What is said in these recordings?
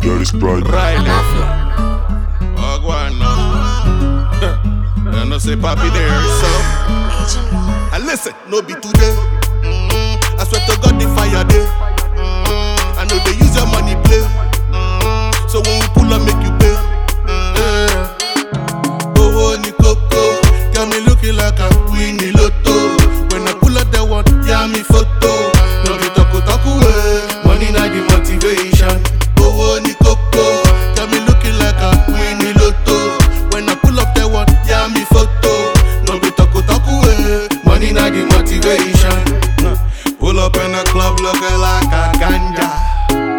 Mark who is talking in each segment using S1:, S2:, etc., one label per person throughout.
S1: Dirty Sprite.
S2: Riley. Wagwan now. I know say papi there, so. And listen, no be today. Club looking like a ganja,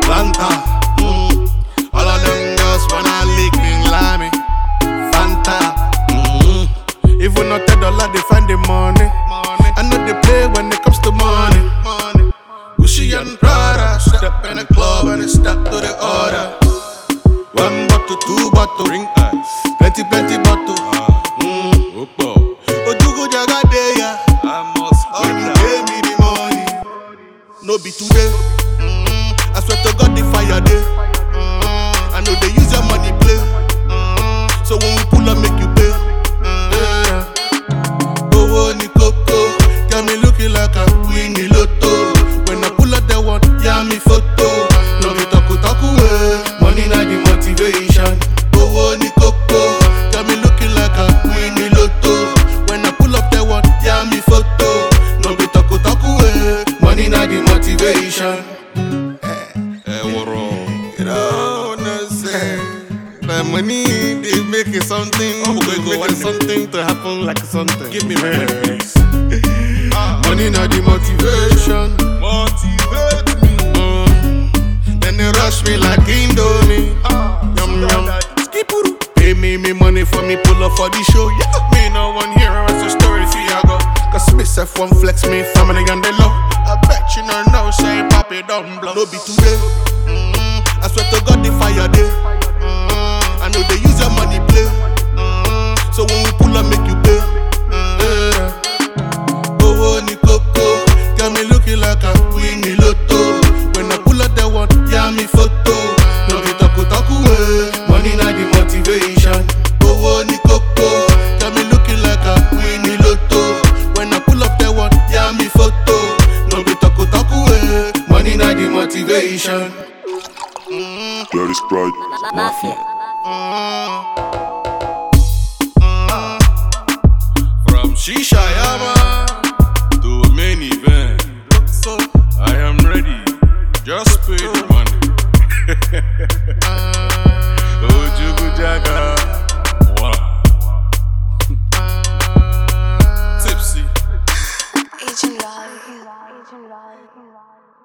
S2: planta. Mm. All of them girls wanna lick me, lammy. Fanta. Mm-hmm. Even not a dollar, they find the money. I know they play when it comes to money. Gucci and Prada, step in the club and it's stuck to the order. One bottle, two bottle, ring ice, plenty, plenty bottle. Mm. Ojugo jaga dey No be today. Mm, I swear to God the fire day. Mm, I know they use your money play. Mm, so when we pull up, make you pay. Yeah. Owó ni kókó, got me looking like a Winnie Lotto. When I pull up that one, yeah me photo. No be talku talku eh, money na the motivation. Owó ni The money they make it something. Oh, they make it something to happen like something. Give me money, please. money not the motivation. Motivate me. Mm. Then they rush me like Indomie. Yum yum. Skipuru. Pay me me money for me pull up for the show. Yeah, me no one here as a story for ya go. Cause me self one flex me family on the low. I bet you no know say papi don't blow. No be today. Mm, motivation. Owó ni kókó, got me looking like a Winnie Lotto. When I pull up that one, yeah me photo. No be talku talku eh, money na the motivation.
S1: Dirty Sprite.
S3: Mafia.
S2: From Shisha Yama to a main event. So I am ready. Just pay the money. Ojugu Jaga.
S4: Agent Riley.